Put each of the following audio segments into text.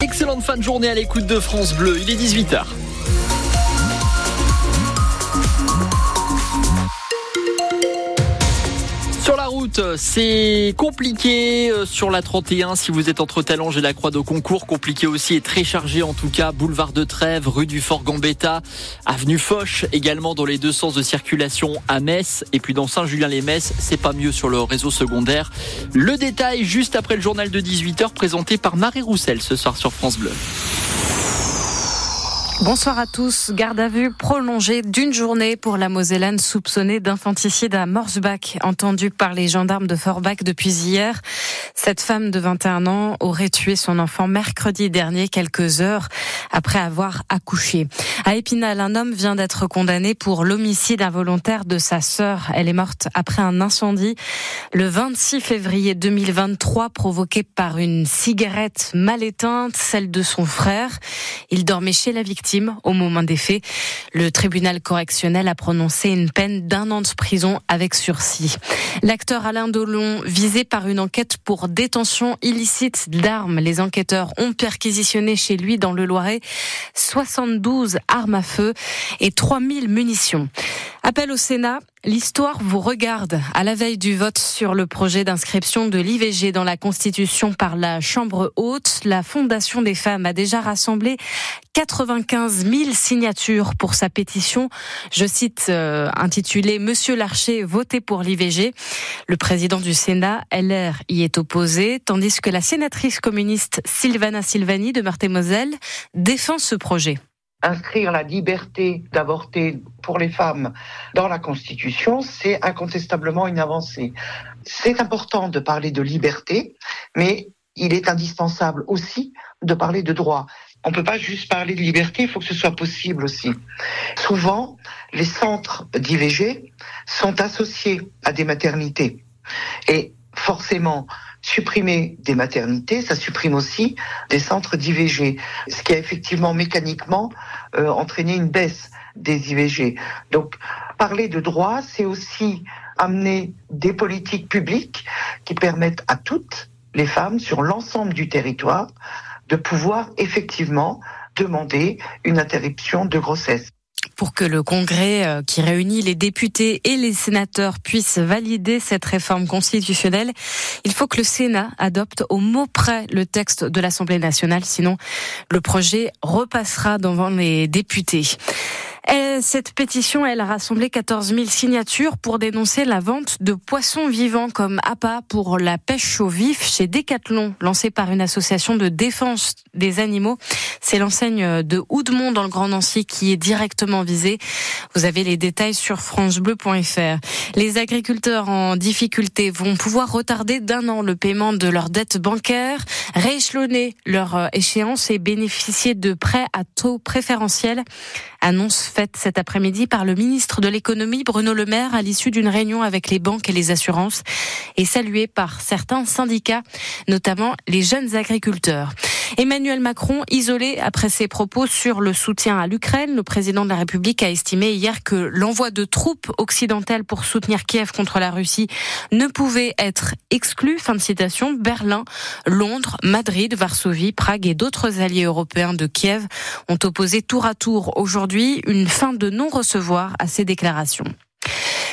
Excellente fin de journée à l'écoute de France Bleu, il est 18h. Route, c'est compliqué euh, sur la 31 si vous êtes entre Talange et la Croix de Concours. Compliqué aussi et très chargé en tout cas. Boulevard de Trèves, rue du Fort Gambetta, avenue Foch également dans les deux sens de circulation à Metz. Et puis dans Saint-Julien-les-Metz, c'est pas mieux sur le réseau secondaire. Le détail juste après le journal de 18h présenté par Marie Roussel ce soir sur France Bleu. Bonsoir à tous. Garde à vue prolongée d'une journée pour la Mosellane soupçonnée d'infanticide à Morsbach, entendue par les gendarmes de Forbach depuis hier. Cette femme de 21 ans aurait tué son enfant mercredi dernier, quelques heures après avoir accouché. À Épinal, un homme vient d'être condamné pour l'homicide involontaire de sa sœur. Elle est morte après un incendie le 26 février 2023 provoqué par une cigarette mal éteinte, celle de son frère. Il dormait chez la victime au moment des faits. Le tribunal correctionnel a prononcé une peine d'un an de prison avec sursis. L'acteur Alain Delon, visé par une enquête pour détention illicite d'armes, les enquêteurs ont perquisitionné chez lui dans le Loiret 72 armes à feu et 3000 munitions. Appel au Sénat, l'histoire vous regarde. À la veille du vote sur le projet d'inscription de l'IVG dans la Constitution par la Chambre haute, la Fondation des femmes a déjà rassemblé 95 000 signatures pour sa pétition, je cite, euh, intitulée Monsieur Larcher, votez pour l'IVG. Le président du Sénat, LR, y est opposé, tandis que la sénatrice communiste Sylvana Silvani de Meurthe-et-Moselle défend ce projet inscrire la liberté d'avorter pour les femmes dans la Constitution, c'est incontestablement une avancée. C'est important de parler de liberté, mais il est indispensable aussi de parler de droit. On ne peut pas juste parler de liberté, il faut que ce soit possible aussi. Souvent, les centres d'IVG sont associés à des maternités. Et forcément, supprimer des maternités, ça supprime aussi des centres d'IVG, ce qui a effectivement mécaniquement euh, entraîné une baisse des IVG. Donc, parler de droit, c'est aussi amener des politiques publiques qui permettent à toutes les femmes sur l'ensemble du territoire de pouvoir effectivement demander une interruption de grossesse pour que le Congrès euh, qui réunit les députés et les sénateurs puisse valider cette réforme constitutionnelle, il faut que le Sénat adopte au mot près le texte de l'Assemblée nationale, sinon le projet repassera devant les députés cette pétition, elle a rassemblé 14 000 signatures pour dénoncer la vente de poissons vivants comme appât pour la pêche au vif chez Decathlon, lancée par une association de défense des animaux. C'est l'enseigne de Houdemont dans le Grand Nancy qui est directement visée. Vous avez les détails sur francebleu.fr. Les agriculteurs en difficulté vont pouvoir retarder d'un an le paiement de leurs dettes bancaires, rééchelonner leur échéance et bénéficier de prêts à taux préférentiels. Annonce faite cet après-midi par le ministre de l'économie Bruno Le Maire à l'issue d'une réunion avec les banques et les assurances et saluée par certains syndicats, notamment les jeunes agriculteurs. Emmanuel Macron, isolé après ses propos sur le soutien à l'Ukraine, le président de la République a estimé hier que l'envoi de troupes occidentales pour soutenir Kiev contre la Russie ne pouvait être exclu. Fin de citation. Berlin, Londres, Madrid, Varsovie, Prague et d'autres alliés européens de Kiev ont opposé tour à tour aujourd'hui une fin de non-recevoir à ces déclarations.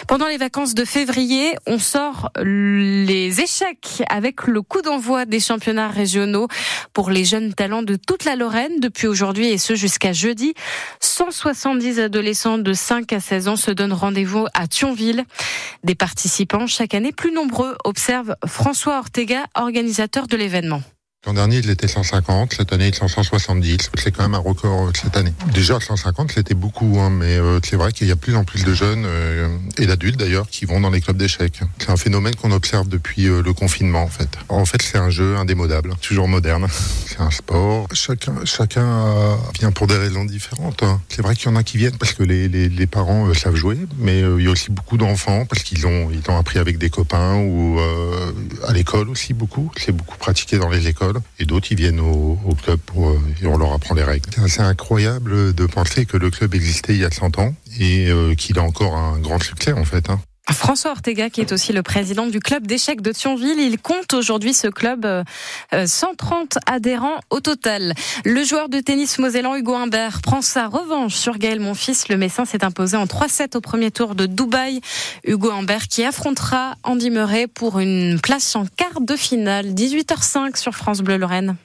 Pendant les vacances de février, on sort les échecs avec le coup d'envoi des championnats régionaux pour les jeunes talents de toute la Lorraine depuis aujourd'hui et ce jusqu'à jeudi. 170 adolescents de 5 à 16 ans se donnent rendez-vous à Thionville. Des participants chaque année plus nombreux, observe François Ortega, organisateur de l'événement. L'an dernier, il était 150. Cette année, il est 170. C'est quand même un record euh, cette année. Déjà, 150, c'était beaucoup, hein, mais euh, c'est vrai qu'il y a plus en plus de jeunes euh, et d'adultes d'ailleurs qui vont dans les clubs d'échecs. C'est un phénomène qu'on observe depuis le confinement, en fait. En fait, c'est un jeu indémodable, toujours moderne. C'est un sport. Chacun, chacun vient pour des raisons différentes. Hein. C'est vrai qu'il y en a qui viennent parce que les, parents savent jouer, mais il y a aussi beaucoup d'enfants parce qu'ils ont, ils ont appris avec des copains ou à l'école aussi beaucoup. C'est beaucoup pratiqué dans les écoles et d'autres ils viennent au, club euh, et on leur apprend les règles. C'est incroyable de penser que le club existait il y a 100 ans et euh, qu'il a encore un grand succès en fait. Hein. François Ortega, qui est aussi le président du club d'échecs de Thionville, il compte aujourd'hui ce club 130 adhérents au total. Le joueur de tennis mosellan Hugo Humbert prend sa revanche sur Gaël Monfils. Le Messin s'est imposé en 3-7 au premier tour de Dubaï. Hugo Humbert qui affrontera Andy Murray pour une place en quart de finale. 18h05 sur France Bleu Lorraine.